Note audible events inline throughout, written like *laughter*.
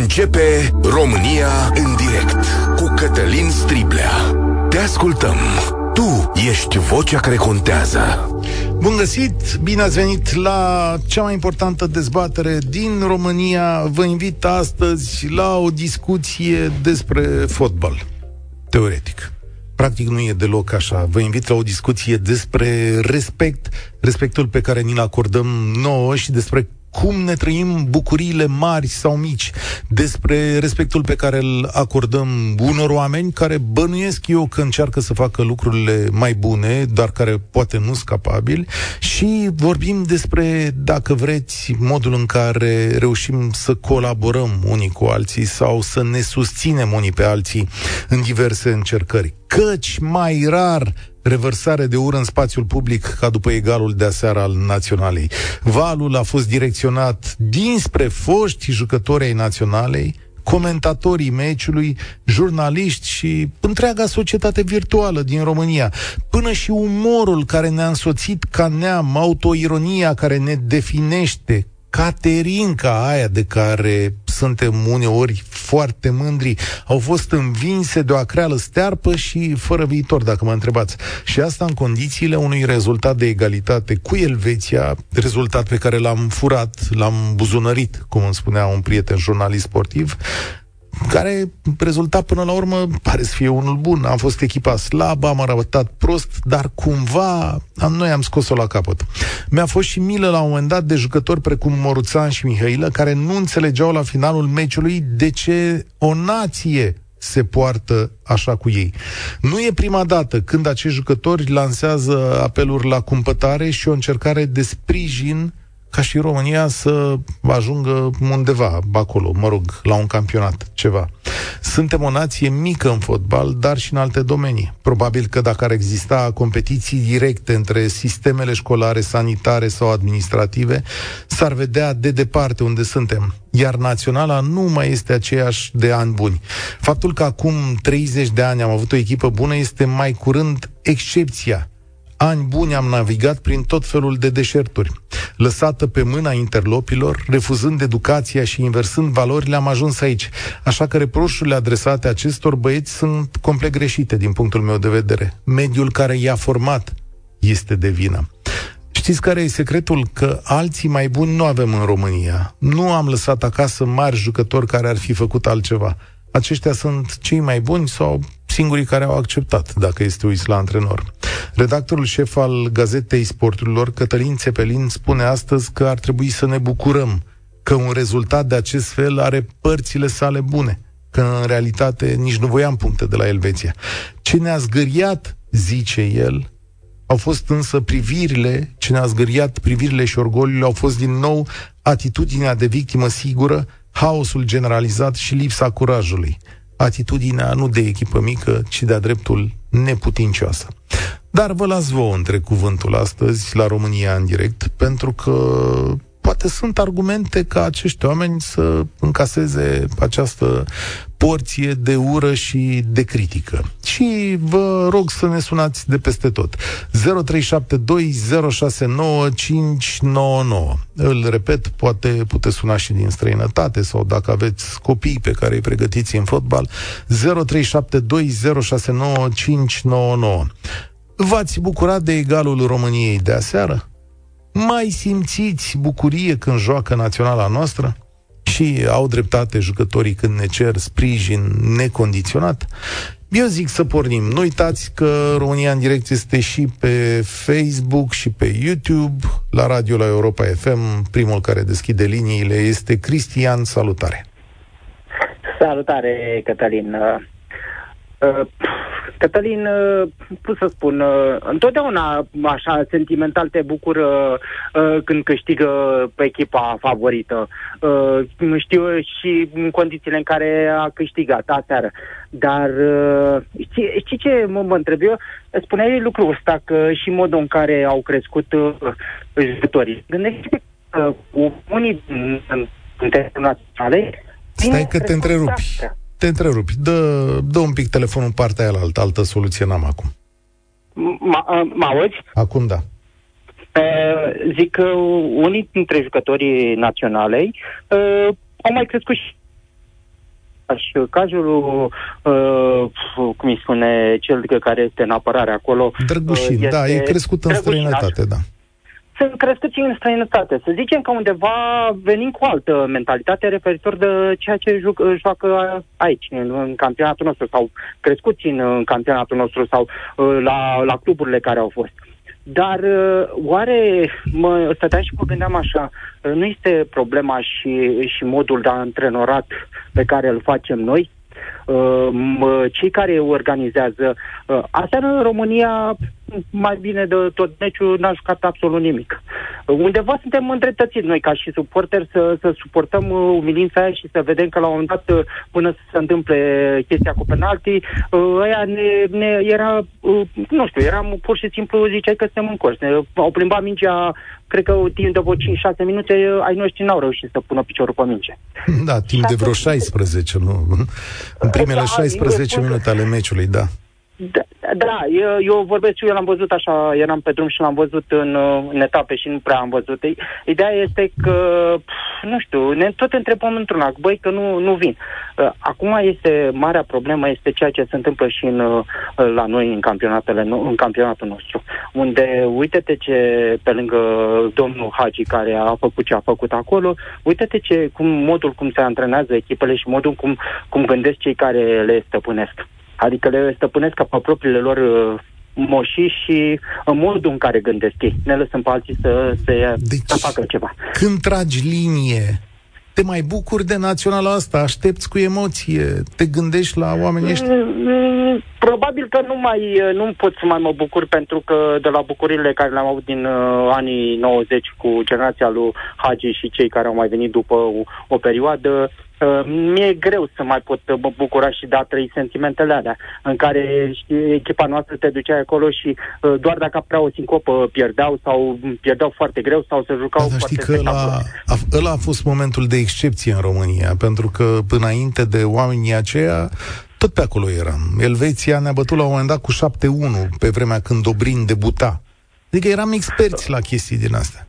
Începe România în direct cu Cătălin Striblea. Te ascultăm. Tu ești vocea care contează. Bun găsit, bine ați venit la cea mai importantă dezbatere din România. Vă invit astăzi la o discuție despre fotbal. Teoretic. Practic nu e deloc așa. Vă invit la o discuție despre respect, respectul pe care ni-l acordăm nouă și despre cum ne trăim bucuriile mari sau mici, despre respectul pe care îl acordăm unor oameni care bănuiesc eu că încearcă să facă lucrurile mai bune, dar care poate nu sunt capabili și vorbim despre, dacă vreți, modul în care reușim să colaborăm unii cu alții sau să ne susținem unii pe alții în diverse încercări. Căci mai rar revărsare de ură în spațiul public ca după egalul de aseară al naționalei. Valul a fost direcționat dinspre foști jucători ai naționalei, comentatorii meciului, jurnaliști și întreaga societate virtuală din România, până și umorul care ne-a însoțit ca neam, autoironia care ne definește, Caterinca aia de care suntem uneori foarte mândri, au fost învinse de o acreală stearpă și fără viitor, dacă mă întrebați. Și asta în condițiile unui rezultat de egalitate cu Elveția, rezultat pe care l-am furat, l-am buzunărit, cum îmi spunea un prieten jurnalist sportiv, care rezulta până la urmă pare să fie unul bun. Am fost echipa slabă, am arătat prost, dar cumva am, noi am scos-o la capăt. Mi-a fost și milă la un moment dat de jucători precum Moruțan și Mihailă, care nu înțelegeau la finalul meciului de ce o nație se poartă așa cu ei. Nu e prima dată când acești jucători lansează apeluri la cumpătare și o încercare de sprijin ca și România să ajungă undeva acolo, mă rog, la un campionat, ceva. Suntem o nație mică în fotbal, dar și în alte domenii. Probabil că dacă ar exista competiții directe între sistemele școlare, sanitare sau administrative, s-ar vedea de departe unde suntem. Iar naționala nu mai este aceeași de ani buni. Faptul că acum 30 de ani am avut o echipă bună este mai curând excepția ani buni am navigat prin tot felul de deșerturi. Lăsată pe mâna interlopilor, refuzând educația și inversând valorile, am ajuns aici. Așa că reproșurile adresate acestor băieți sunt complet greșite din punctul meu de vedere. Mediul care i-a format este de vină. Știți care e secretul? Că alții mai buni nu avem în România. Nu am lăsat acasă mari jucători care ar fi făcut altceva. Aceștia sunt cei mai buni sau singurii care au acceptat, dacă este uiți la antrenor. Redactorul șef al Gazetei Sporturilor, Cătălin Țepelin, spune astăzi că ar trebui să ne bucurăm că un rezultat de acest fel are părțile sale bune, că în realitate nici nu voiam puncte de la Elveția. Ce ne-a zgâriat, zice el, au fost însă privirile, ce ne-a zgâriat privirile și orgoliul au fost din nou atitudinea de victimă sigură, haosul generalizat și lipsa curajului atitudinea nu de echipă mică, ci de-a dreptul neputincioasă. Dar vă las vouă între cuvântul astăzi la România în direct, pentru că poate sunt argumente ca acești oameni să încaseze această porție de ură și de critică. Și vă rog să ne sunați de peste tot. 0372069599. Îl repet, poate puteți suna și din străinătate sau dacă aveți copii pe care îi pregătiți în fotbal, 0372069599. V-ați bucurat de egalul României de aseară? Mai simțiți bucurie când joacă naționala noastră? Și au dreptate jucătorii când ne cer sprijin necondiționat? Eu zic să pornim. Nu uitați că România în direct este și pe Facebook și pe YouTube, la radio la Europa FM. Primul care deschide liniile este Cristian. Salutare! Salutare, Cătălin! Uh, uh Cătălin, uh, cum să spun, uh, întotdeauna așa sentimental te bucură uh, când câștigă pe echipa favorită. Știu și în condițiile în care a câștigat aseară. Dar știi, știi ce mă, mă întreb eu? Spuneai lucrul ăsta că și modul în care au crescut jucătorii. Gândește că unii internaționale Stai că te întrerupi. Asta te întrerupi. Dă, dă un pic telefonul în partea aia altă, altă soluție n-am acum. Mă auzi? Acum da. zic că unii dintre jucătorii naționalei au mai crescut și Cazul, uh, cum îi spune cel care este în apărare acolo... Drăgușin, uh, da, e crescut în străinătate, da sunt crescuți în străinătate. Să zicem că undeva venim cu altă mentalitate referitor de ceea ce joc, joacă aici, în, în campionatul nostru, sau crescuți în, în campionatul nostru, sau uh, la, la cluburile care au fost. Dar uh, oare mă stăteam și mă gândeam așa, uh, nu este problema și, și modul de antrenorat pe care îl facem noi? Uh, cei care organizează. Uh, Asta în România, mai bine de tot meciul, n-a jucat absolut nimic. Uh, undeva suntem îndreptățiți noi ca și suporteri să, să suportăm umilința aia și să vedem că la un moment dat, până să se întâmple chestia cu penalti, ăia ne, ne era, nu știu, eram pur și simplu, ziceai că suntem în curs. Ne, au plimbat mingea cred că timp de vreo 5-6 minute ai noștri n-au reușit să pună piciorul pe minge. Da, timp de vreo 16, nu? În primele da, 16 minute ale meciului, da. Da, da eu, eu vorbesc și eu l-am văzut așa, eram pe drum și l-am văzut în, în etape și nu prea am văzut. Ideea este că, nu știu, ne tot întrebăm într-una, băi, că nu, nu vin. Uh, acum este, marea problemă este ceea ce se întâmplă și în, uh, la noi în, campionatele, în campionatul nostru, unde uite-te ce, pe lângă domnul Hagi care a făcut ce a făcut acolo, uite-te ce, cum, modul cum se antrenează echipele și modul cum, cum gândesc cei care le stăpânesc. Adică le stăpânesc ca pe propriile lor uh, moșii și în modul în care gândesc ei. Ne lăsăm pe alții să, să, deci, să facă ceva. Când tragi linie, te mai bucuri de naționala asta, aștepți cu emoție, te gândești la oamenii ăștia? Mm, mm, probabil că nu mai nu pot să mai mă bucur pentru că de la bucurile care le-am avut din uh, anii 90 cu generația lui Hagi și cei care au mai venit după o, o perioadă, Uh, mi-e greu să mai pot mă bucura și de a trăi sentimentele alea, în care știi, echipa noastră te ducea acolo și uh, doar dacă aprea o sincopă pierdeau sau pierdeau foarte greu sau se jucau da, foarte știi că ăla a, ăla a fost momentul de excepție în România, pentru că înainte de oamenii aceia tot pe acolo eram. Elveția ne-a bătut la un moment dat cu 7-1 pe vremea când Dobrin debuta. Adică eram experți la chestii din astea.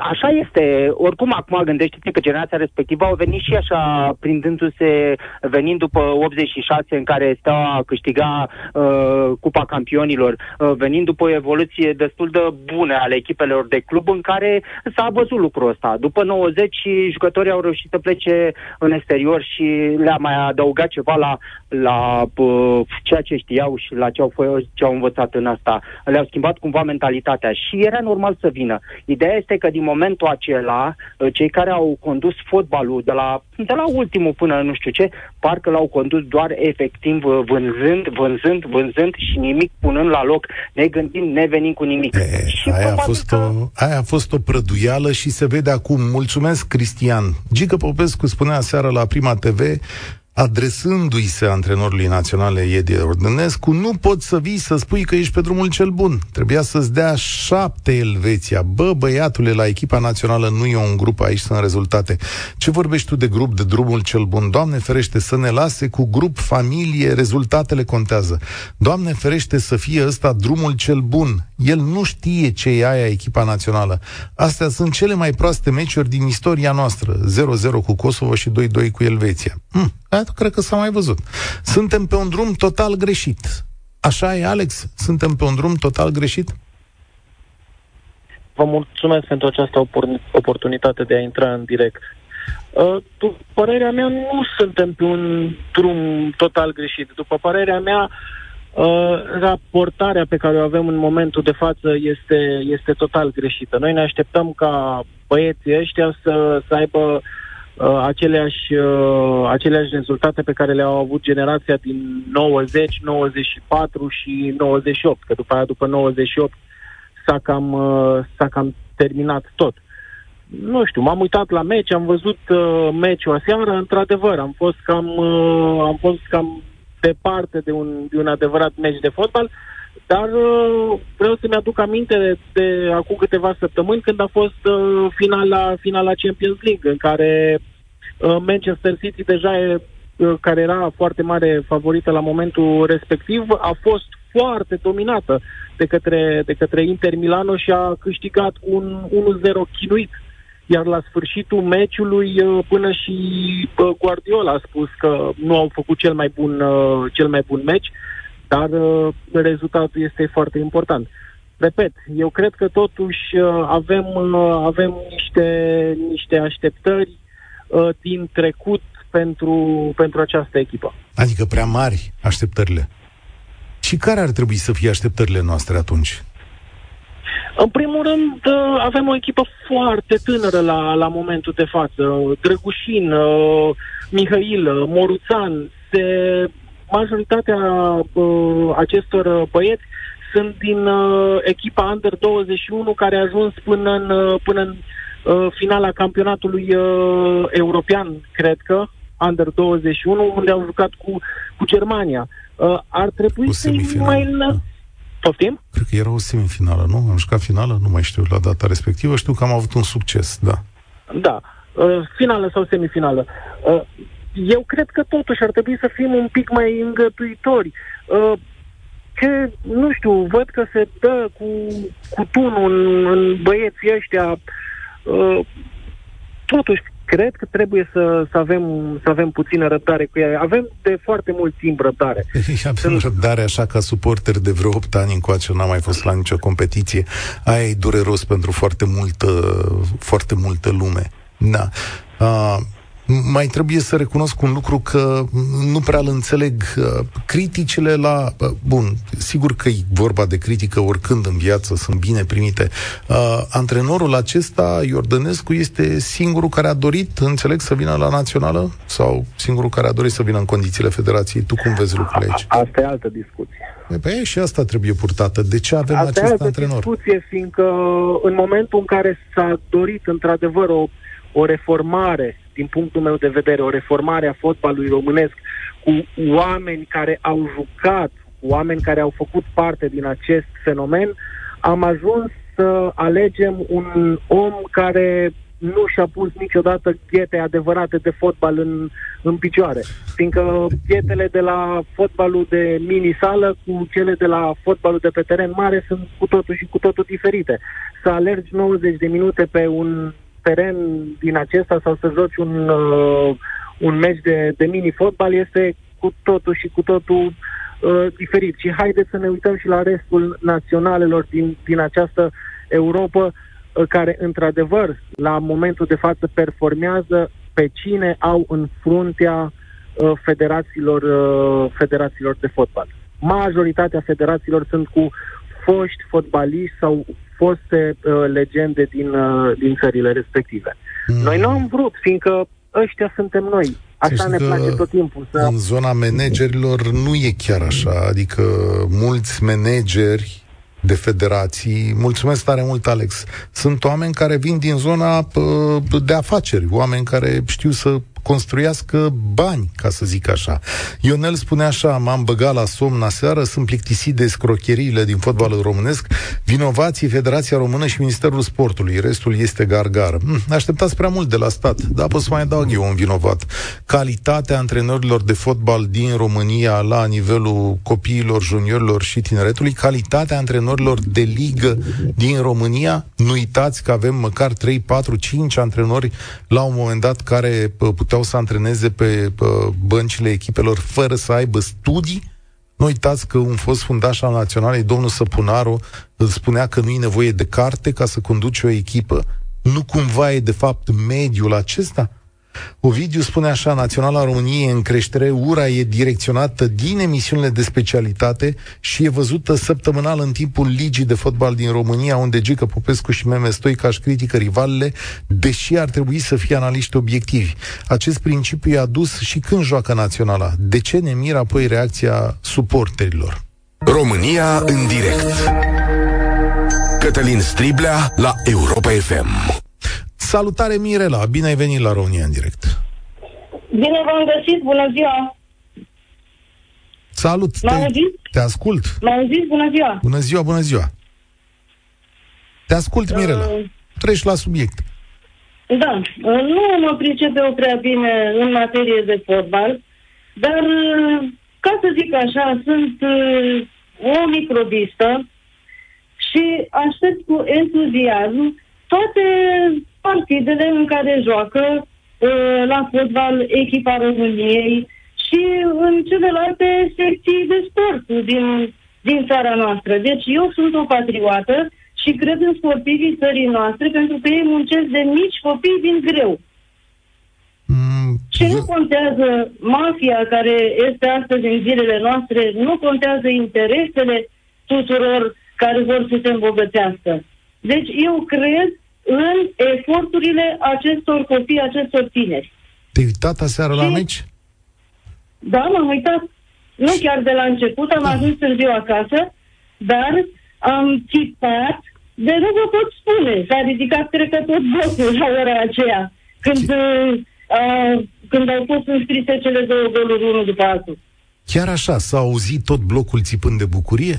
Așa este. Oricum, acum gândește-te că generația respectivă au venit și așa, prindându-se, venind după 86, în care Steaua câștiga uh, Cupa Campionilor, uh, venind după o evoluție destul de bună ale echipelor de club, în care s-a văzut lucrul ăsta. După 90, jucătorii au reușit să plece în exterior și le-a mai adăugat ceva la, la uh, ceea ce știau și la ce au, ce au învățat în asta. Le-au schimbat cumva mentalitatea și era normal să vină. Ideea Ideea este că din momentul acela, uh, cei care au condus fotbalul de la, de la ultimul până nu știu ce, parcă l-au condus doar efectiv uh, vânzând, vânzând, vânzând și nimic punând la loc, ne gândim, ne venim cu nimic. E, și aia, a fost că... o, aia a fost o prăduială și se vede acum. Mulțumesc, Cristian. Gică Popescu spunea seara la Prima TV adresându-i se antrenorului național Edi Ordănescu, nu poți să vii să spui că ești pe drumul cel bun. Trebuia să-ți dea șapte Elveția. Bă, băiatule, la echipa națională nu e un grup, aici sunt rezultate. Ce vorbești tu de grup, de drumul cel bun? Doamne ferește să ne lase cu grup, familie, rezultatele contează. Doamne ferește să fie ăsta drumul cel bun. El nu știe ce e aia echipa națională. Astea sunt cele mai proaste meciuri din istoria noastră. 0-0 cu Kosovo și 2-2 cu Elveția. Hm, Aia cred că s-a mai văzut. Suntem pe un drum total greșit. Așa e, Alex? Suntem pe un drum total greșit? Vă mulțumesc pentru această oportunitate de a intra în direct. Uh, după părerea mea, nu suntem pe un drum total greșit. După părerea mea, uh, raportarea pe care o avem în momentul de față este, este total greșită. Noi ne așteptăm ca băieții ăștia să, să aibă uh, uh, aceleași, uh, aceleași rezultate pe care le-au avut generația din 90, 94 și 98, că după aia, după 98, s-a cam, uh, s-a cam terminat tot. Nu știu, m-am uitat la meci, am văzut uh, meciul aseară, într-adevăr, am fost cam, uh, am fost cam departe de un, de un adevărat meci de fotbal, dar uh, vreau să-mi aduc aminte de, de acum câteva săptămâni când a fost uh, finala, finala Champions League, în care uh, Manchester City deja e, uh, care era foarte mare favorită la momentul respectiv, a fost foarte dominată de către, de către Inter Milano și a câștigat un 1-0 chinuit. iar la sfârșitul meciului uh, până și uh, Guardiola a spus că nu au făcut cel mai bun, uh, cel mai bun meci, dar rezultatul este foarte important. Repet, eu cred că totuși avem, avem niște, niște așteptări din trecut pentru, pentru această echipă. Adică prea mari așteptările. Și care ar trebui să fie așteptările noastre atunci? În primul rând, uh, avem o echipă foarte tânără la, la momentul de față. Drăgușin, uh, Mihail, uh, Moruțan, se, majoritatea acestor băieți sunt din echipa Under 21 care a ajuns până în, până în finala campionatului european, cred că, Under 21, unde au jucat cu, cu Germania. ar trebui să mai... Da Poftim? Cred că era o semifinală, nu? Am jucat finală, nu mai știu la data respectivă, știu că am avut un succes, da. Da, uh, finală sau semifinală. Uh, eu cred că totuși ar trebui să fim un pic mai îngătuitori. Uh, că, nu știu, văd că se dă cu, cu tunul în, în băieții ăștia. Uh, totuși, cred că trebuie să, să, avem, să avem puțină răbdare cu ea. Avem de foarte mult timp răbdare. *laughs* Avem Sunt... răbdare așa ca suporter de vreo 8 ani încoace, n-am mai fost la nicio competiție. Aia e dureros pentru foarte multă, foarte multă lume. Da. Uh, mai trebuie să recunosc un lucru că nu prea îl înțeleg. Uh, criticile la... Uh, bun, sigur că e vorba de critică oricând în viață, sunt bine primite. Uh, antrenorul acesta, Iordănescu, este singurul care a dorit, înțeleg, să vină la națională? Sau singurul care a dorit să vină în condițiile federației? Tu cum vezi lucrurile aici? Asta e altă discuție. Păi și asta trebuie purtată. De ce avem Asta acest antrenor? Asta e discuție, fiindcă în momentul în care s-a dorit într-adevăr o, o reformare din punctul meu de vedere, o reformare a fotbalului românesc cu oameni care au jucat, cu oameni care au făcut parte din acest fenomen, am ajuns să alegem un om care nu și-a pus niciodată ghete adevărate de fotbal în, în picioare. Fiindcă ghetele de la fotbalul de mini-sală cu cele de la fotbalul de pe teren mare sunt cu totul și cu totul diferite. Să alergi 90 de minute pe un teren din acesta sau să joci un, uh, un meci de, de mini-fotbal este cu totul și cu totul uh, diferit. Și haideți să ne uităm și la restul naționalelor din, din această Europa uh, care, într-adevăr, la momentul de față performează pe cine au în fruntea uh, federațiilor, uh, federațiilor de fotbal. Majoritatea federațiilor sunt cu foști fotbaliști sau foste uh, legende din, uh, din țările respective. Mm. Noi nu am vrut, fiindcă ăștia suntem noi. Așa ne place tot timpul. Să... În zona managerilor nu e chiar așa. Adică mulți manageri de federații. Mulțumesc tare mult, Alex. Sunt oameni care vin din zona uh, de afaceri, oameni care știu să construiască bani, ca să zic așa. Ionel spune așa, m-am băgat la somn aseară, sunt plictisit de scrocheriile din fotbalul românesc, vinovații Federația Română și Ministerul Sportului, restul este gargară. Hm, așteptați prea mult de la stat, da, pot să mai adaug eu un vinovat. Calitatea antrenorilor de fotbal din România la nivelul copiilor, juniorilor și tineretului, calitatea antrenorilor de ligă din România, nu uitați că avem măcar 3, 4, 5 antrenori la un moment dat care puteau puteau să antreneze pe băncile echipelor fără să aibă studii. Nu uitați că un fost fundaș al naționalei, domnul Săpunaru, îl spunea că nu e nevoie de carte ca să conduci o echipă. Nu cumva e, de fapt, mediul acesta? Ovidiu spune așa, Naționala României în creștere, ura e direcționată din emisiunile de specialitate și e văzută săptămânal în timpul ligii de fotbal din România, unde Gică Popescu și Meme Stoica își critică rivalele, deși ar trebui să fie analiști obiectivi. Acest principiu e adus și când joacă Naționala. De ce ne miră apoi reacția suporterilor? România în direct Cătălin Striblea la Europa FM Salutare Mirela, bine ai venit la România în direct. Bine v-am găsit, bună ziua. Salut, te, te ascult. M-am zis, bună ziua. Bună ziua, bună ziua. Te ascult, Mirela. Uh, Treci la subiect. Da, uh, nu mă pricep eu prea bine în materie de fotbal, dar, uh, ca să zic așa, sunt uh, o microbistă și aștept cu entuziasm toate partidele în care joacă uh, la fotbal echipa României și în celelalte secții de sport din, din țara noastră. Deci eu sunt o patriotă și cred în sportivii țării noastre pentru că ei muncesc de mici copii din greu. Mm, Și nu contează mafia care este astăzi în zilele noastre, nu contează interesele tuturor care vor să se îmbogățească. Deci eu cred în eforturile acestor copii, acestor tineri. Te-ai uitat aseară la Și- meci? Da, m-am uitat. Nu chiar de la început, am ajuns târziu acasă, dar am țipat de nu vă pot spune. S-a ridicat, cred că, tot blocul la ora aceea, când, uh, uh, când au fost înscrise cele două goluri unul după altul. Chiar așa, s-a auzit tot blocul țipând de bucurie?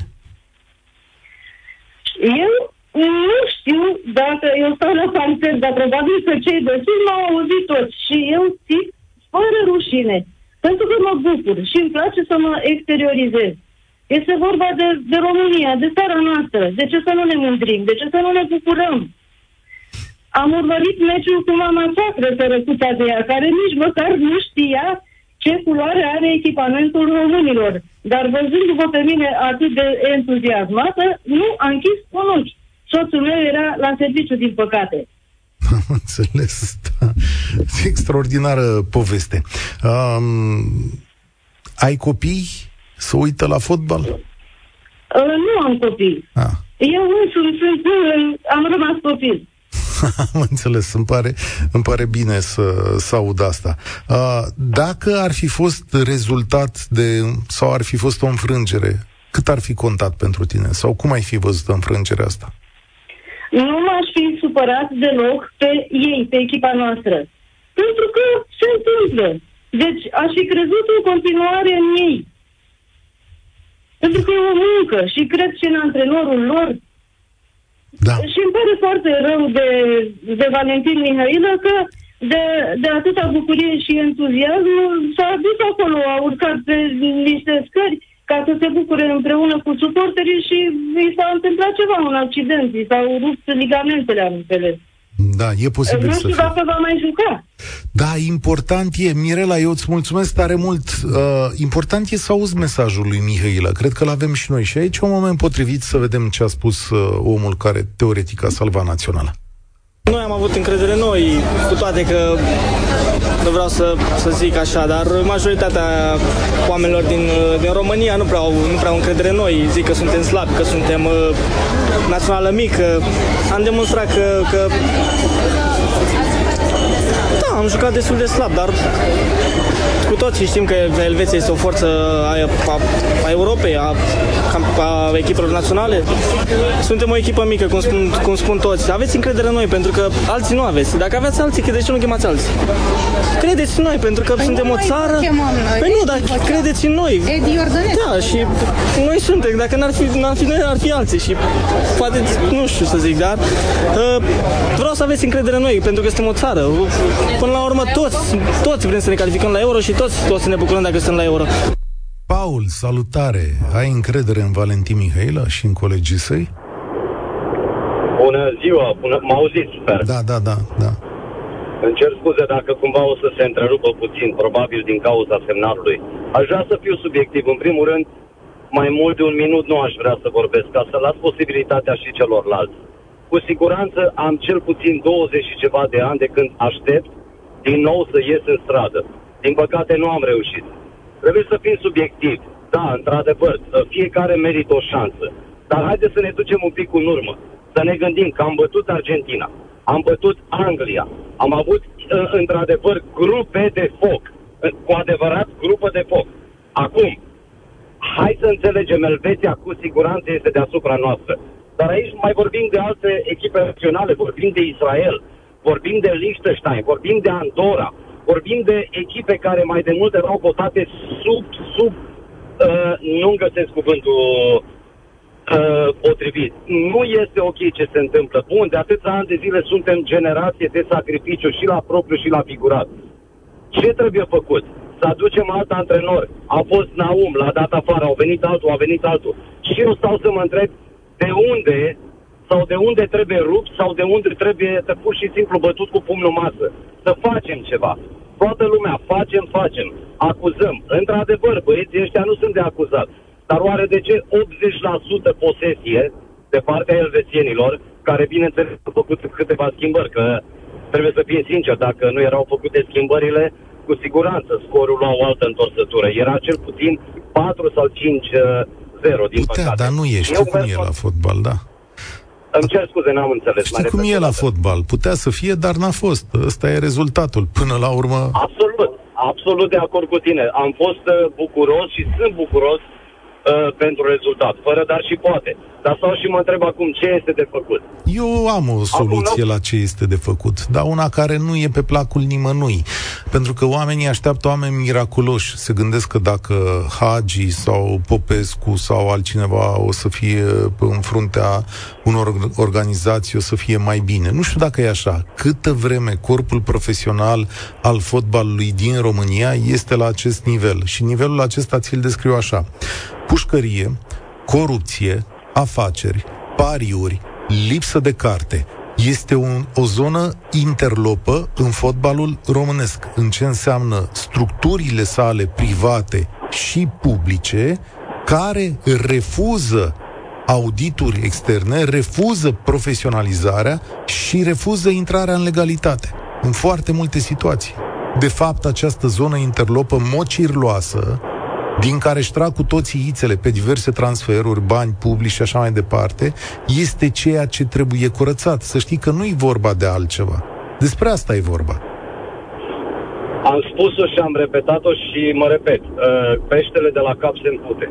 Eu nu știu dacă eu stau la parter, dar probabil că cei de sus m-au auzit toți și eu țip fără rușine. Pentru că mă bucur și îmi place să mă exteriorizez. Este vorba de, de România, de țara noastră. De ce să nu ne mândrim? De ce să nu ne bucurăm? Am urmărit meciul cu mama soacră, sărăcuța de ea, care nici măcar nu știa ce culoare are echipamentul românilor. Dar văzându-vă pe mine atât de entuziasmată, nu a închis un ochi. Soțul meu era la serviciu, din păcate. Am înțeles, da. Extraordinară poveste. Um, ai copii? Să uită la fotbal? Uh, nu am copii. Ah. Eu însumi sunt, uh, am rămas copil. *laughs* Am înțeles, îmi pare, îmi pare bine să, să aud asta. Uh, dacă ar fi fost rezultat de, sau ar fi fost o înfrângere, cât ar fi contat pentru tine? Sau cum ai fi văzut înfrângerea asta? Nu m-aș fi supărat deloc pe ei, pe echipa noastră. Pentru că se întâmplă. Deci aș fi crezut în continuare în ei. Pentru că e o muncă și cred și în antrenorul lor. Da. Și îmi pare foarte rău de, de Valentin Mihailă că de, de atâta bucurie și entuziasm s-a dus acolo, a urcat pe niște scări ca să se bucure împreună cu suporterii și i s-a întâmplat ceva, un accident, i s-au rupt ligamentele ambele. Da, e posibil Nu să știu fie. dacă va mai juca. Da, important e, Mirela, eu îți mulțumesc tare mult. Uh, important e să auzi mesajul lui Mihailă. Cred că l-avem și noi și aici e un moment potrivit să vedem ce a spus uh, omul care teoretic a salvat naționala. Noi am avut încredere în noi, cu toate că nu vreau să, să zic așa, dar majoritatea oamenilor din, din România nu prea, au, nu prea au încredere în noi. Zic că suntem slabi, că suntem uh, națională mică. Am demonstrat că, că da, am jucat destul de slab, dar cu toții știm că Elveția este o forță a, a, a Europei, a, a echipelor naționale. Suntem o echipă mică, cum spun, cum spun toți. Aveți încredere în noi, pentru că alții nu aveți. Dacă aveți alții, de ce nu chemați alții? Credeți în noi, pentru că Păi suntem nu o noi țară... vă chemăm noi, Păi nu, Edi dar vă cheamă. credeți în noi. Edi Iordănescu. Da, și noi suntem. Dacă n-ar fi, n-ar fi noi, ar fi alții. Și poate, nu știu să zic, dar uh, vreau să aveți încredere în noi, pentru că suntem o țară. Până la urmă, toți, toți vrem să ne calificăm la euro și toți, toți să ne bucurăm dacă suntem la euro. Paul, salutare! Ai încredere în Valentin Mihailă și în colegii săi? Bună ziua, bună, mă auziți, sper. Da, da, da, da. Îmi cer scuze dacă cumva o să se întrerupă puțin, probabil din cauza semnalului. Aș vrea să fiu subiectiv. În primul rând, mai mult de un minut nu aș vrea să vorbesc, ca să las posibilitatea și celorlalți. Cu siguranță am cel puțin 20 și ceva de ani de când aștept din nou să ies în stradă. Din păcate nu am reușit. Trebuie să fim subiectivi. Da, într-adevăr, fiecare merită o șansă. Dar haideți să ne ducem un pic în urmă. Să ne gândim că am bătut Argentina, am bătut Anglia, am avut ă, într-adevăr grupe de foc. Cu adevărat grupă de foc. Acum, hai să înțelegem, Elveția cu siguranță este deasupra noastră. Dar aici mai vorbim de alte echipe naționale, vorbim de Israel, vorbim de Liechtenstein, vorbim de Andorra, vorbim de echipe care mai de mult erau votate sub, sub, uh, nu găsesc cuvântul uh, potrivit. Nu este ok ce se întâmplă. Bun, de atâția ani de zile suntem generație de sacrificiu și la propriu și la figurat. Ce trebuie făcut? Să aducem alt antrenor. A fost Naum, l-a dat afară, au venit altul, a venit altul. Și eu stau să mă întreb de unde sau de unde trebuie rupt sau de unde trebuie să pur și simplu bătut cu pumnul masă. Să facem ceva. Toată lumea, facem, facem. Acuzăm. Într-adevăr, băieții ăștia nu sunt de acuzat. Dar oare de ce 80% posesie de partea elvețienilor, care bineînțeles au făcut câteva schimbări, că trebuie să fie sincer, dacă nu erau făcute schimbările, cu siguranță scorul lua o altă întorsătură. Era cel puțin 4 sau 5 0, din Putea, păcate. dar nu e. Știu Eu cum merg e la tot- fotbal, da. Îmi cer scuze, n-am înțeles. Știi mai cum repede e o la dată. fotbal. Putea să fie, dar n-a fost. Ăsta e rezultatul. Până la urmă, Absolut, absolut de acord cu tine. Am fost uh, bucuros și sunt bucuros uh, pentru rezultat, fără dar și poate. Dar stau și mă întreb acum ce este de făcut. Eu am o soluție nu- la ce este de făcut, dar una care nu e pe placul nimănui. Pentru că oamenii așteaptă oameni miraculoși. Se gândesc că dacă Hagi sau Popescu sau altcineva o să fie în fruntea unor organizații, o să fie mai bine. Nu știu dacă e așa. Câtă vreme corpul profesional al fotbalului din România este la acest nivel. Și nivelul acesta ți-l descriu așa. Pușcărie, corupție, afaceri, pariuri, lipsă de carte. Este un, o zonă interlopă în fotbalul românesc, în ce înseamnă structurile sale private și publice care refuză audituri externe, refuză profesionalizarea și refuză intrarea în legalitate. În foarte multe situații. De fapt, această zonă interlopă mocirloasă, din care își trag cu toții ițele pe diverse transferuri, bani publici și așa mai departe, este ceea ce trebuie curățat. Să știi că nu e vorba de altceva. Despre asta e vorba. Am spus-o și am repetat-o și mă repet. Uh, peștele de la cap se împute.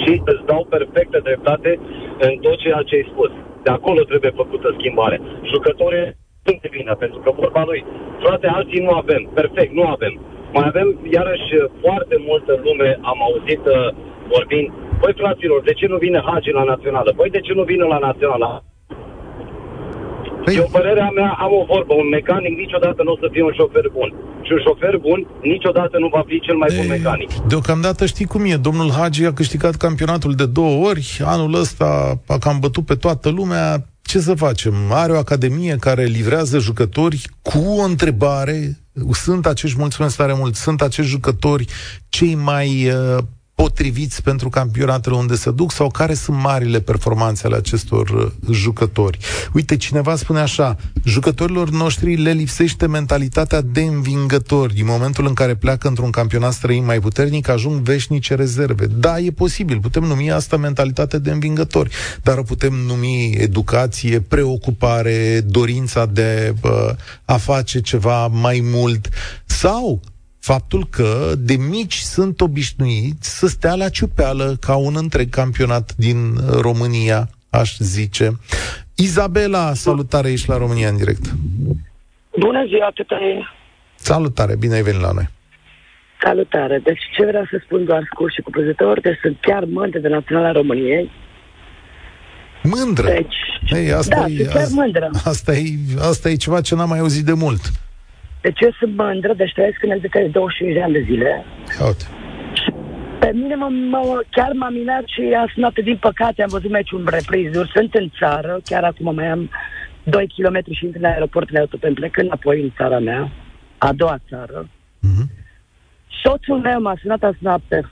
Și îți dau perfectă dreptate în tot ceea ce ai spus. De acolo trebuie făcută schimbare. Jucătorii sunt de vină, pentru că vorba lui, frate, alții nu avem. Perfect, nu avem. Mai avem, iarăși, foarte multă lume, am auzit uh, vorbind, Păi, fraților, de ce nu vine Hagi la națională? Păi, de ce nu vine la națională? Păi, Eu, părerea mea, am o vorbă, un mecanic niciodată nu o să fie un șofer bun. Și un șofer bun niciodată nu va fi cel mai bun E, mecanic. Deocamdată știi cum e. Domnul Hagi a câștigat campionatul de două ori. Anul ăsta a cam bătut pe toată lumea. Ce să facem? Are o academie care livrează jucători cu o întrebare. Sunt acești, mulțumesc tare mult, sunt acești jucători cei mai uh, potriviți pentru campionatele unde se duc sau care sunt marile performanțe ale acestor uh, jucători. Uite, cineva spune așa, jucătorilor noștri le lipsește mentalitatea de învingători. Din momentul în care pleacă într-un campionat străin mai puternic, ajung veșnice rezerve. Da, e posibil, putem numi asta mentalitate de învingători, dar o putem numi educație, preocupare, dorința de uh, a face ceva mai mult sau faptul că de mici sunt obișnuiți să stea la ciupeală ca un întreg campionat din România, aș zice. Izabela, salutare, ești la România în direct. Bună ziua, Tătăie! Salutare, bine ai venit la noi. Salutare! Deci ce vreau să spun doar scurt și cuprinzător, deci sunt chiar mândră de Naționala României. Mândră. Deci, Ei, asta, da, e, sunt chiar asta, mândră. asta, e, asta e ceva ce n-am mai auzit de mult. Deci eu sunt mândră, deci trăiesc în Elveția de 25 de ani de zile. Ia uite. Pe mine mă, mă, chiar m-a minat și azi noapte, din păcate, am văzut meciul în reprizuri. Sunt în țară, chiar acum mai am 2 km și intru în aeroport, în autopen, plec înapoi în țara mea, a doua țară. Mhm. Soțul meu m-a sunat azi noapte,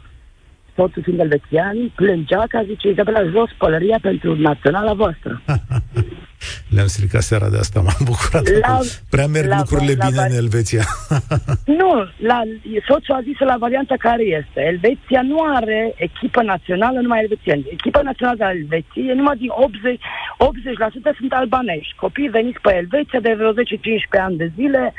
soțul fiind elvețian, plângea ca zice, Izabela, jos pălăria pentru naționala voastră. *laughs* Le-am stricat seara de asta, *laughs* m-am bucurat. La- acum. Prea merg la- lucrurile la- bine la- în Elveția. *laughs* Nu, la, soțul a zis la varianta care este. Elveția nu are echipă națională numai elvețieni. Echipa națională de Elveție, numai din 80, 80% sunt albanești. Copii veniți pe Elveția de vreo 10-15 ani de zile.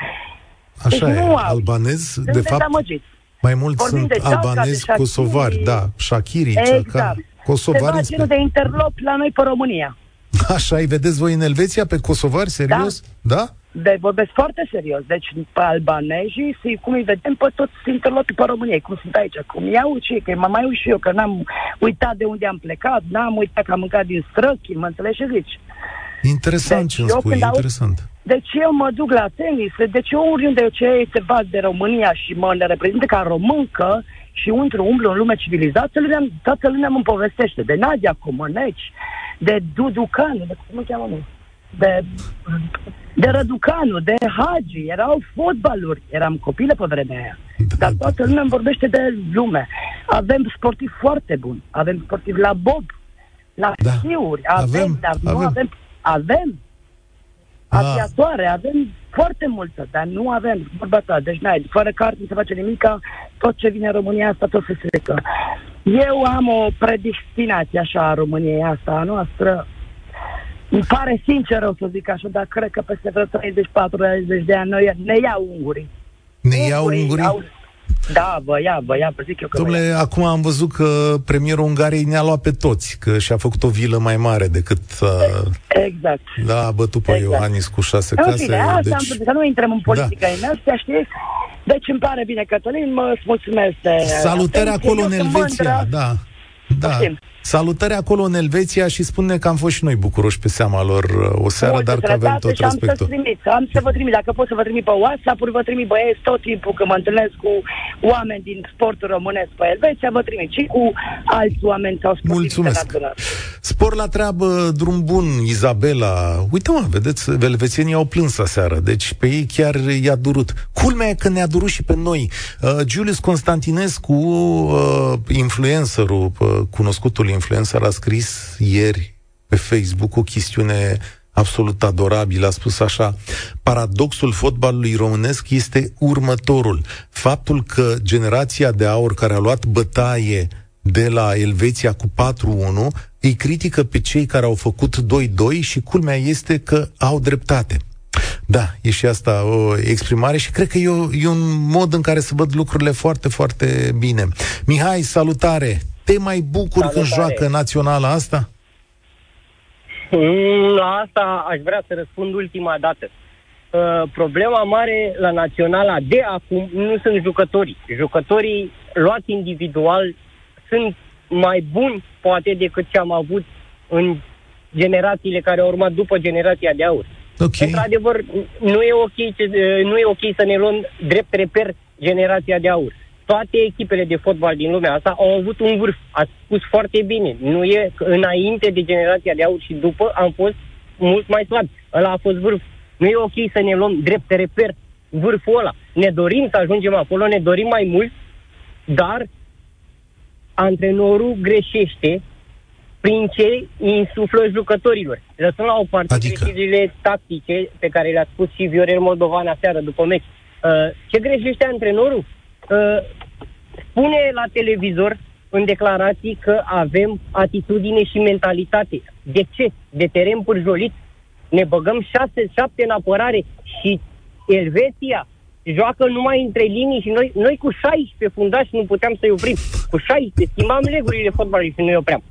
Așa Deci e, nu au. albanez, Sunt de fapt, dezamăgiți. mai mulți Vorbim sunt de Ceauca, de albanezi Shaqiri. kosovari, da, Shakiri, Exact. Ceauca, Se kosovari. va în genul spe- de interlop la noi pe România. *laughs* Așa, îi vedeți voi în Elveția pe kosovari, serios? Da? De, vorbesc foarte serios. Deci, pe albanezii, și cum îi vedem pe toți interlopii pe România, cum sunt aici. Cum iau și că mă mai uit și eu, că n-am uitat de unde am plecat, n-am uitat că am mâncat din străchi, mă înțelegi ce zici? Interesant Deci ce îmi eu spui, când aud- interesant. Deci eu mă duc la tenis, deci eu oriunde ce se bat de România și mă le reprezintă ca româncă și untru umblu în lume civilizată, toată lumea, toată lumea mă povestește de Nadia Comăneci, de Duducanu, de cum îl cheamă, mă? de, de Răducanu, de Hagi, erau fotbaluri, eram copilă pe vremea aia. Dar toată lumea îmi vorbește de lume. Avem sportivi foarte buni, avem sportivi la bob, la Da. schiuri, avem, Avem, dar nu avem. avem, avem Ah. aviatoare, avem foarte multă, dar nu avem, vorba ta, deci n-ai, fără carte nu se face nimic, tot ce vine în România asta tot se strică. Eu am o predestinație așa a României asta a noastră, îmi pare sincer o să zic așa, dar cred că peste vreo 30-40 de ani noi, ne iau ungurii. Ne iau ungurii? Au... Da, vă ia, vă ia, vă zic eu că vă ia. Domnule, acum am văzut că premierul Ungariei ne-a luat pe toți, că și-a făcut o vilă mai mare decât... Uh, Exact. da, a bătut pe Exact. Iohannis cu șase În case. fine, asta am deci... spus, să nu intrăm în politică da. în astea, știi? Deci îmi pare bine, Cătălin, mă îți mulțumesc. de Salutări atenție. acolo Eu în sunt Elveția, mândră. da. Da. Poftim. Salutări acolo în Elveția și spune că am fost și noi bucuroși pe seama lor uh, o seară, Multă dar că avem dreptate tot și am să respectul. trimit. Am să vă trimit. Dacă pot să vă trimit pe WhatsApp-uri, vă trimit băieți tot timpul când mă întâlnesc cu oameni din sportul românesc pe Elveția, vă trimit și cu alți oameni sau sportivi Mulțumesc. internaționali. Spor la treabă, drum bun, Izabela. Uite mă, vedeți, elvețienii au plâns aseară, deci pe ei chiar i-a durut. Culmea e că ne-a durut și pe noi. Uh, Julius Constantinescu, uh, influencerul, uh, cunoscutul influencer, a scris ieri pe Facebook o chestiune absolut adorabil, a spus așa, paradoxul fotbalului românesc este următorul. Faptul că generația de aur care a luat bătaie de la Elveția cu 4-1 îi critică pe cei care au făcut 2-2 și culmea este că au dreptate. Da, e și asta o exprimare și cred că e, o, e un mod în care să văd lucrurile foarte, foarte bine. Mihai, salutare! Te mai bucuri când Salutare. joacă naționala asta? Mm, La asta aș vrea să răspund ultima dată. Uh, problema mare la naționala de acum nu sunt jucătorii. Jucătorii luați individual sunt mai buni, poate, decât ce am avut în generațiile care au urmat după generația de aur. Ok. Într-adevăr, nu e, ok ce, nu e ok să ne luăm drept reper generația de aur. Toate echipele de fotbal din lumea asta au avut un vârf. Ați spus foarte bine. Nu e că înainte de generația de aur și după am fost mult mai slabi. Ăla a fost vârf. Nu e ok să ne luăm drept reper vârful ăla. Ne dorim să ajungem acolo, ne dorim mai mult, dar antrenorul greșește prin ce insuflă jucătorilor. Lăsăm la o parte Adică? greșelile tactice pe care le-a spus și Viorel Moldovan aseară după meci. Uh, ce greșește antrenorul? Uh, spune la televizor în declarații că avem atitudine și mentalitate. De ce? De teren pârjolit. Ne băgăm 6-7 în apărare și Elveția joacă numai între linii și noi, noi cu 16 fundași nu puteam să-i oprim. Cu 16 schimbam legurile fotbalului și nu-i opream.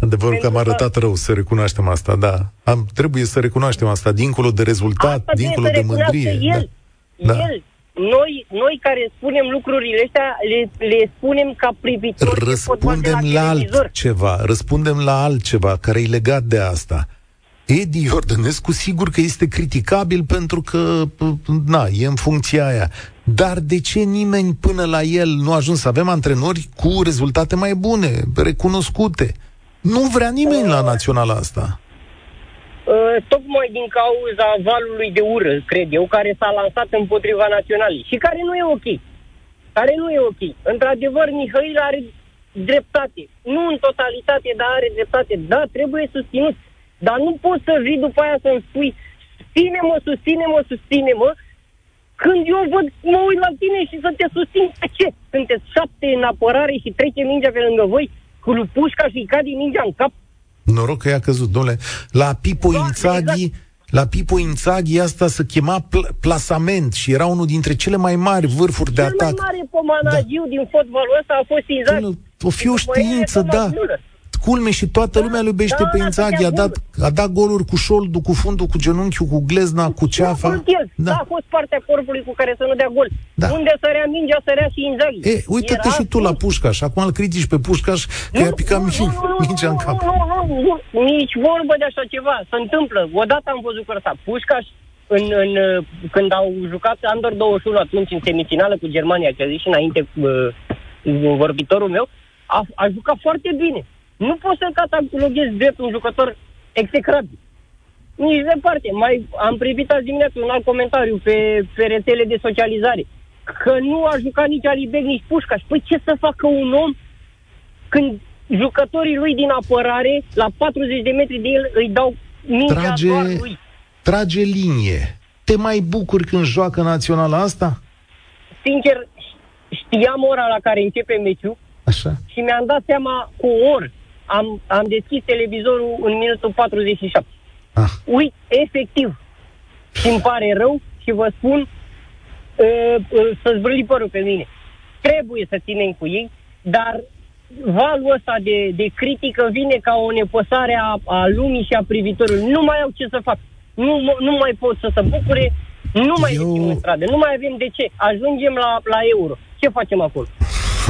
Adevărul că am Pentru că- arătat rău, să recunoaștem asta, da. Am, trebuie să recunoaștem asta, dincolo de rezultat, Asta dincolo de trebuie să mândrie. recunoască el. Da. Da. El. Noi, noi care spunem lucrurile astea, le, le spunem ca privitori de fotbal de Răspundem la la televizor. altceva, răspundem la altceva care e legat de asta. Edi Iordănescu sigur că este criticabil pentru că, na, e în funcția aia. Dar de ce nimeni până la el nu a ajuns să avem antrenori cu rezultate mai bune, recunoscute? Nu vrea nimeni la naționala asta. Uh, tocmai din cauza valului de ură, cred eu, care s-a lansat împotriva naționalii și care nu e ok. Care nu e ok. Într-adevăr, Mihail are dreptate. Nu în totalitate, dar are dreptate. Da, trebuie susținut. Dar nu poți să vii după aia să-mi spui susține-mă, susține-mă, susține-mă, când eu văd, mă uit la tine și să te susțin pe ce? Sunteți șapte în apărare și trece mingea pe lângă voi cu pușca și îi cade mingea în cap. Noroc că i-a căzut, domnule. La Pipo Da, Ințaghi, la Pipo Ințaghi asta se chema pl- plasament și era unul dintre cele mai mari vârfuri de Cel mai atac. mare pomanagiu din fotbalul ăsta a fost Inzaghi. Domnule, o fi o După el e știință, Thomas da. Müller. Culme și toată lumea îl iubește Da, pe da, Inzaghi, a sunt de dat, a dat goluri cu șoldul, cu fundul, cu genunchiul, cu glezna, cu ceafa. Da. da. a fost partea corpului cu care să nu dea gol. Da. Unde sărea mingea, sărea și Inzaghi. E, uite-te Era și tu la sus. Pușcaș. Acum îl critici pe Pușcaș că i-a picat mi- mingea în cap. Nu, nu, nu, nu, nici vorbă de așa ceva. Se întâmplă. Odată am văzut că ăsta. Pușcaș, în, în, uh, când au jucat Under 21 atunci în semifinală cu Germania, ce a zis și înainte uh, vorbitorul meu, a, a jucat foarte bine. Nu poți să cataloghez drept un jucător execrabil. Nici departe. Mai am privit azi dimineață un alt comentariu pe, pe rețele de socializare. Că nu a jucat nici Alibec, nici Pușcaș. Păi ce să facă un om când jucătorii lui din apărare, la 40 de metri de el, îi dau mingea Trage, doar lui. trage linie. Te mai bucuri când joacă naționala asta? Sincer, știam ora la care începe meciul Așa. și mi-am dat seama cu o oră. Am, am deschis televizorul în minutul 47. Ah. Uit, efectiv. Și îmi pare rău și vă spun uh, uh, să zvârli părul pe mine. Trebuie să ținem cu ei, dar valul ăsta de, de critică vine ca o nepăsare a, a lumii și a privitorului. Nu mai au ce să fac. Nu, m- nu mai pot să se bucure, nu mai Eu- ieșim în stradă, nu mai avem de ce. Ajungem la, la euro. Ce facem acolo?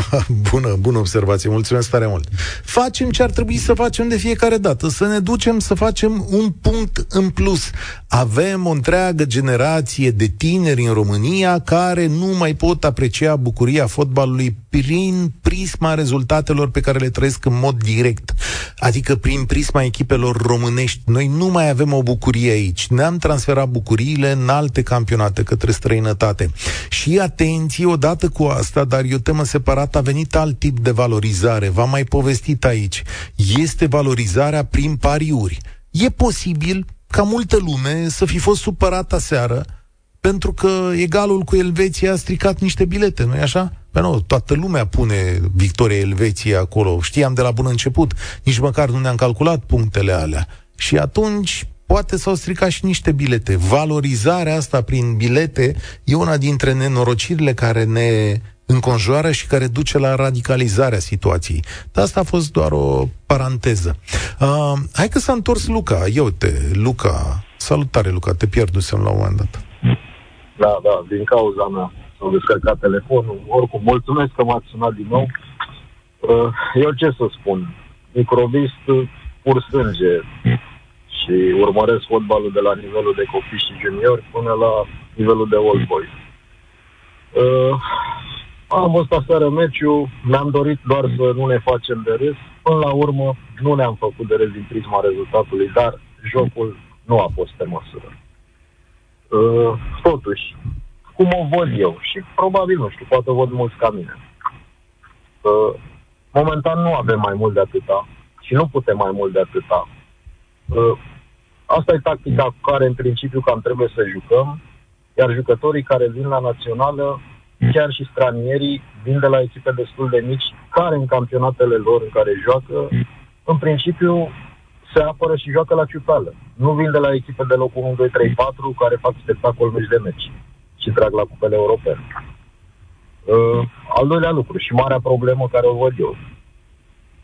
*laughs* Bună, bună observație, mulțumesc tare mult. Facem ce ar trebui să facem de fiecare dată, să ne ducem să facem un punct în plus. Avem o întreagă generație de tineri în România care nu mai pot aprecia bucuria fotbalului prin prisma rezultatelor pe care le trăiesc în mod direct, adică prin prisma echipelor românești. Noi nu mai avem o bucurie aici. Ne-am transferat bucuriile în alte campionate către străinătate. Și atenție, odată cu asta, dar e o temă separată, a venit alt tip de valorizare. V-am mai povestit aici. Este valorizarea prin pariuri. E posibil ca multă lume să fi fost supărată seară pentru că egalul cu Elveția a stricat niște bilete, nu-i așa? Păi nu, toată lumea pune victoria Elveției acolo. Știam de la bun început, nici măcar nu ne-am calculat punctele alea. Și atunci poate s-au stricat și niște bilete. Valorizarea asta prin bilete e una dintre nenorocirile care ne înconjoară și care duce la radicalizarea situației. Dar asta a fost doar o paranteză. Uh, hai că s-a întors Luca. Eu te, Luca. Salutare, Luca. Te pierdusem la un moment dat. Da, da, din cauza mea s-a descărcat telefonul. Oricum, mulțumesc că m-ați sunat din nou. Uh, Eu ce să spun? Microvist uh, pur sânge și urmăresc fotbalul de la nivelul de copii și juniori până la nivelul de old boys. Uh, am văzut aseară meciul, mi-am dorit doar să nu ne facem de râs. Până la urmă, nu ne-am făcut de râs din prisma rezultatului, dar jocul nu a fost pe măsură. Uh, totuși, cum o văd eu și probabil, nu știu, poate o văd mulți ca mine. Uh, momentan nu avem mai mult de atâta și nu putem mai mult de atâta. Uh, asta e tactica cu care, în principiu, cam trebuie să jucăm, iar jucătorii care vin la națională, chiar și stranierii, vin de la echipe destul de mici, care în campionatele lor în care joacă, în principiu, se apără și joacă la ciutală. Nu vin de la echipe de locul 1, 2, 3, 4 care fac spectacol meci de meci și trag la cupele europene. Uh, al doilea lucru și marea problemă care o văd eu.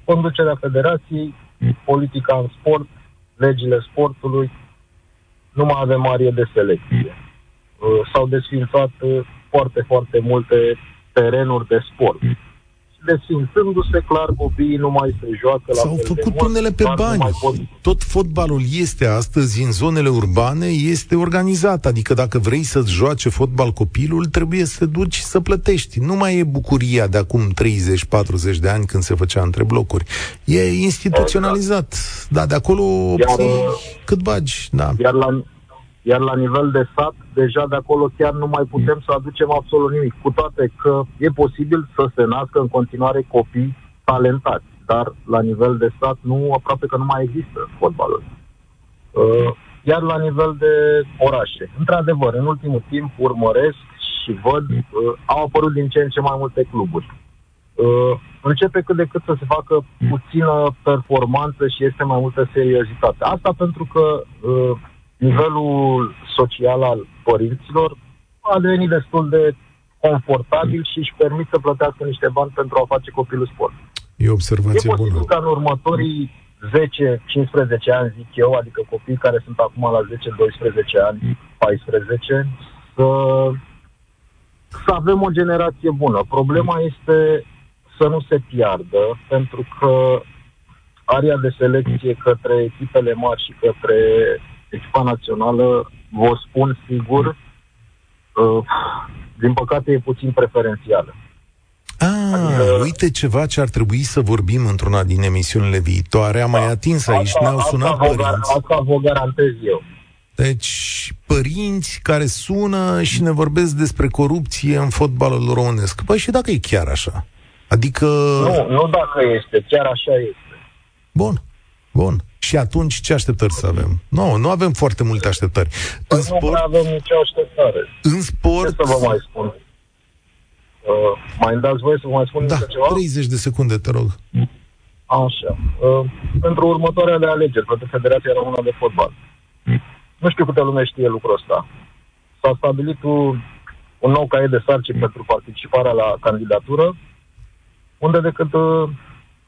Conducerea federației, politica în sport, legile sportului, nu mai avem arie de selecție. Uh, s-au desfințat uh, foarte, foarte multe terenuri de sport. Și desfințându-se, clar, copiii nu mai se joacă la S-au fel de făcut mult, unele pe doar nu bani. mai pot Tot fotbalul este astăzi în zonele urbane, este organizat. Adică dacă vrei să-ți joace fotbal copilul, trebuie să te duci să plătești. Nu mai e bucuria de acum 30-40 de ani când se făcea între blocuri. E instituționalizat. Da, de acolo obții uh, cât bagi. Da. Iar la, iar la nivel de sat, deja de acolo chiar nu mai putem să aducem absolut nimic. Cu toate că e posibil să se nască în continuare copii talentați. Dar la nivel de sat, nu aproape că nu mai există fotbalul. Uh, iar la nivel de orașe, într-adevăr, în ultimul timp urmăresc și văd, uh, au apărut din ce în ce mai multe cluburi. Uh, începe cât de cât să se facă puțină performanță și este mai multă seriozitate. Asta pentru că uh, nivelul social al părinților a devenit destul de confortabil și își permit să plătească niște bani pentru a face copilul sport. E o observație e posibil bună. ca în următorii 10-15 ani, zic eu, adică copii care sunt acum la 10-12 ani, 14, să, să avem o generație bună. Problema este să nu se piardă, pentru că aria de selecție către echipele mari și către echipa națională, vă spun sigur, uh, din păcate e puțin preferențială. Ah, adică, uite ceva ce ar trebui să vorbim într-una din emisiunile viitoare. Am mai atins aici, asta, ne-au sunat asta vă, părinți. Asta vă garantez eu. Deci, părinți care sună și ne vorbesc despre corupție în fotbalul românesc. Păi și dacă e chiar așa? Adică... Nu, nu dacă este, chiar așa este. Bun, bun. Și atunci ce așteptări să avem? Nu, no, nu avem foarte multe așteptări. Păi în sport, nu avem nicio așteptare. În sport... Ce să vă mai spun? Uh, mai îmi dați voie să vă mai spun da, ceva? 30 de secunde, te rog. Așa. Uh, pentru următoarele alegeri, pentru Federația Română de Fotbal. Nu știu câte lume știe lucrul ăsta. S-a stabilit un, un nou caiet de sarcini pentru participarea la candidatură, unde decât uh,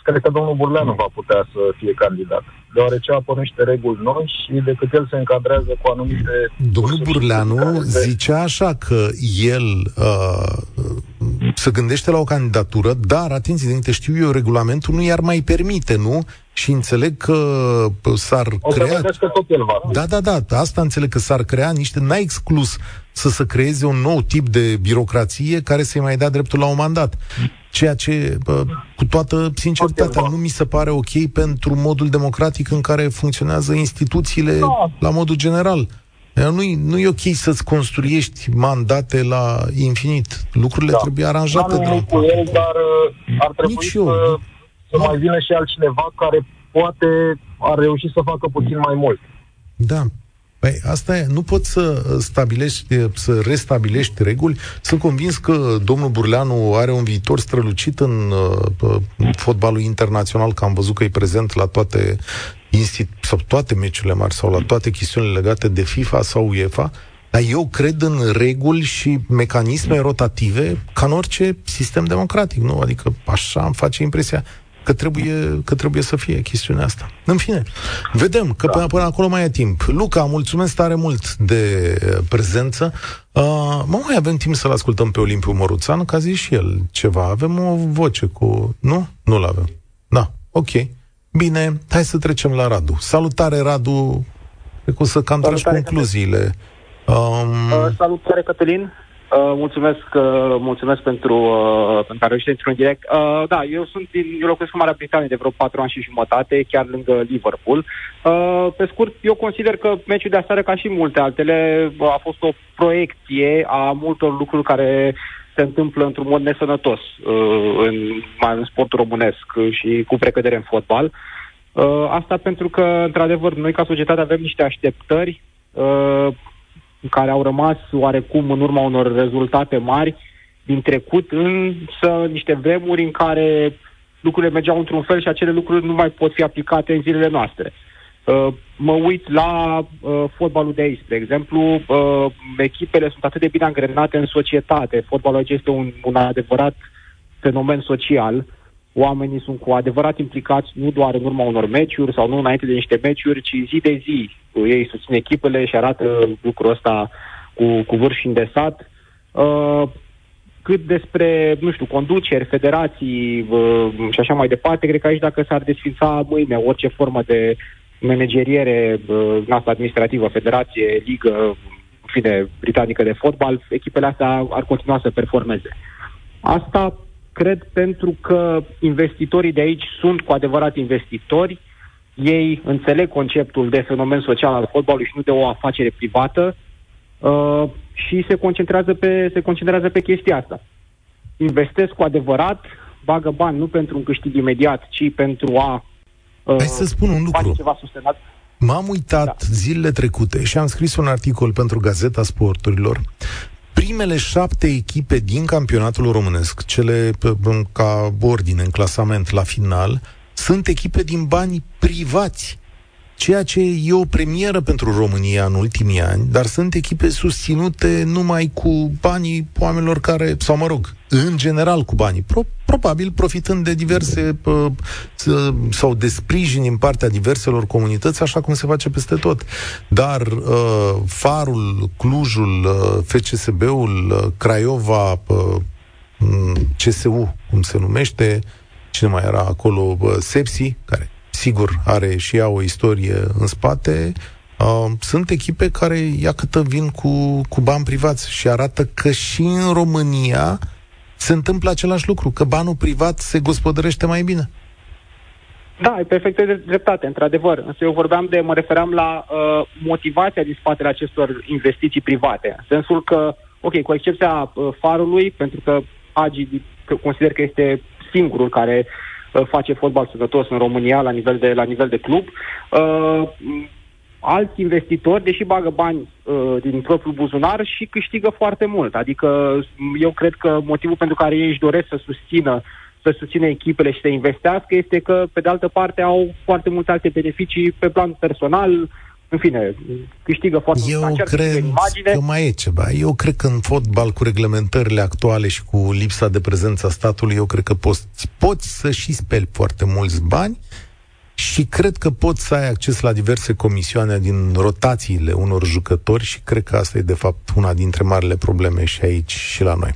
cred că domnul Burleanu va putea să fie candidat, deoarece apă niște reguli noi și decât el se încadrează cu anumite... Domnul Burleanu zicea așa că el uh, se gândește la o candidatură, dar, atenție, din știu eu, regulamentul nu i-ar mai permite, nu? Și înțeleg că s-ar o crea... că tot el va. Da, da, da, asta înțeleg că s-ar crea niște... N-a exclus să se creeze un nou tip de birocrație care să-i mai dea dreptul la un mandat. Ceea ce, bă, cu toată sinceritatea, nu mi se pare ok pentru modul democratic în care funcționează instituțiile da. la modul general. Nu nu e ok să-ți construiești mandate la infinit. Lucrurile da. trebuie aranjate. Nu cu el, dar uh, ar trebui Nici să, eu. să mai vină și altcineva care poate ar reuși să facă puțin mai mult. Da. Păi asta e, nu poți să stabilești, să restabilești reguli. Sunt convins că domnul Burleanu are un viitor strălucit în uh, fotbalul internațional, că am văzut că e prezent la toate instit- sau toate meciurile mari sau la toate chestiunile legate de FIFA sau UEFA, dar eu cred în reguli și mecanisme rotative ca în orice sistem democratic, nu? Adică așa îmi face impresia că trebuie, că trebuie să fie chestiunea asta. În fine, vedem că da. până, până acolo mai e timp. Luca, mulțumesc tare mult de prezență. Uh, mă mai avem timp să-l ascultăm pe Olimpiu Moruțan, că a zis și el ceva. Avem o voce cu... Nu? Nu-l avem. Da, ok. Bine, hai să trecem la Radu. Salutare, Radu. Cred că o să cam tragi concluziile. Um... Uh, salutare, Cătălin. Uh, mulțumesc, uh, mulțumesc pentru, uh, pentru care ești în direct. Uh, da, eu sunt din, eu locuiesc în Marea Britanie de vreo patru ani și jumătate, chiar lângă Liverpool. Uh, pe scurt, eu consider că meciul de aseară, ca și multe altele, a fost o proiecție a multor lucruri care se întâmplă într-un mod nesănătos uh, în, mai în sportul românesc și cu precădere în fotbal. Uh, asta pentru că, într-adevăr, noi ca societate avem niște așteptări uh, care au rămas oarecum în urma unor rezultate mari din trecut, însă niște vremuri în care lucrurile mergeau într-un fel și acele lucruri nu mai pot fi aplicate în zilele noastre. Uh, mă uit la uh, fotbalul de aici, spre exemplu, uh, echipele sunt atât de bine angrenate în societate. Fotbalul aici este un, un adevărat fenomen social. Oamenii sunt cu adevărat implicați nu doar în urma unor meciuri sau nu înainte de niște meciuri, ci zi de zi. Ei susțin echipele și arată lucrul ăsta cu, cu vârf și îndesat. Uh, cât despre, nu știu, conduceri, federații uh, și așa mai departe, cred că aici dacă s-ar desfința mâine orice formă de manageriere, uh, administrativă, federație, ligă, în fine, britanică de fotbal, echipele astea ar continua să performeze. Asta cred pentru că investitorii de aici sunt cu adevărat investitori, ei înțeleg conceptul de fenomen social al fotbalului și nu de o afacere privată uh, și se concentrează, pe, se concentrează pe chestia asta. Investesc cu adevărat, bagă bani nu pentru un câștig imediat, ci pentru a Uh, Hai să spun un lucru. Ceva sustenat. M-am uitat da. zilele trecute și am scris un articol pentru Gazeta Sporturilor. Primele șapte echipe din campionatul românesc, cele ca ordine în clasament la final, sunt echipe din bani privați. ceea ce e o premieră pentru România în ultimii ani, dar sunt echipe susținute numai cu banii oamenilor care, sau mă rog, în general cu banii, pro, probabil profitând de diverse uh, sau de sprijin din partea diverselor comunități, așa cum se face peste tot. Dar uh, Farul, Clujul, uh, FCSB-ul, uh, Craiova, uh, CSU, cum se numește, cine mai era acolo, uh, Sepsi, care sigur are și ea o istorie în spate, uh, sunt echipe care, ia câtă vin cu, cu bani privați și arată că și în România se întâmplă același lucru, că banul privat se gospodărește mai bine. Da, e perfect de dreptate, într-adevăr. Însă eu vorbeam de, mă refeream la uh, motivația din spatele acestor investiții private. În sensul că, ok, cu excepția uh, farului, pentru că Agi consider că este singurul care uh, face fotbal sănătos în România la nivel de, la nivel de club. Uh, alți investitori, deși bagă bani uh, din propriul buzunar și câștigă foarte mult. Adică eu cred că motivul pentru care ei își doresc să susțină să susțină echipele și să investească este că, pe de altă parte, au foarte multe alte beneficii pe plan personal, în fine, câștigă foarte Eu mult cred imagine. că mai e ceva. Eu cred că în fotbal, cu reglementările actuale și cu lipsa de prezență a statului, eu cred că poți, poți să și speli foarte mulți bani și cred că poți să ai acces la diverse comisioane din rotațiile unor jucători și cred că asta e de fapt una dintre marile probleme și aici și la noi.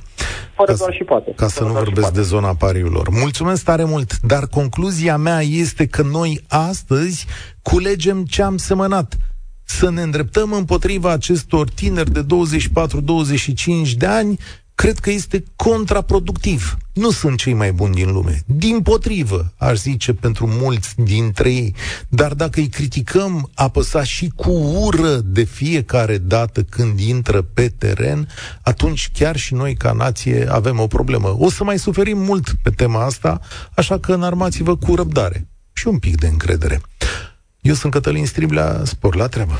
Fără doar și poate. Ca să nu vorbesc de zona pariurilor. Mulțumesc tare mult, dar concluzia mea este că noi astăzi culegem ce am semănat. Să ne îndreptăm împotriva acestor tineri de 24-25 de ani cred că este contraproductiv. Nu sunt cei mai buni din lume. Din potrivă, aș zice, pentru mulți dintre ei. Dar dacă îi criticăm apăsa și cu ură de fiecare dată când intră pe teren, atunci chiar și noi, ca nație, avem o problemă. O să mai suferim mult pe tema asta, așa că înarmați-vă cu răbdare și un pic de încredere. Eu sunt Cătălin Striblea, spor la treabă.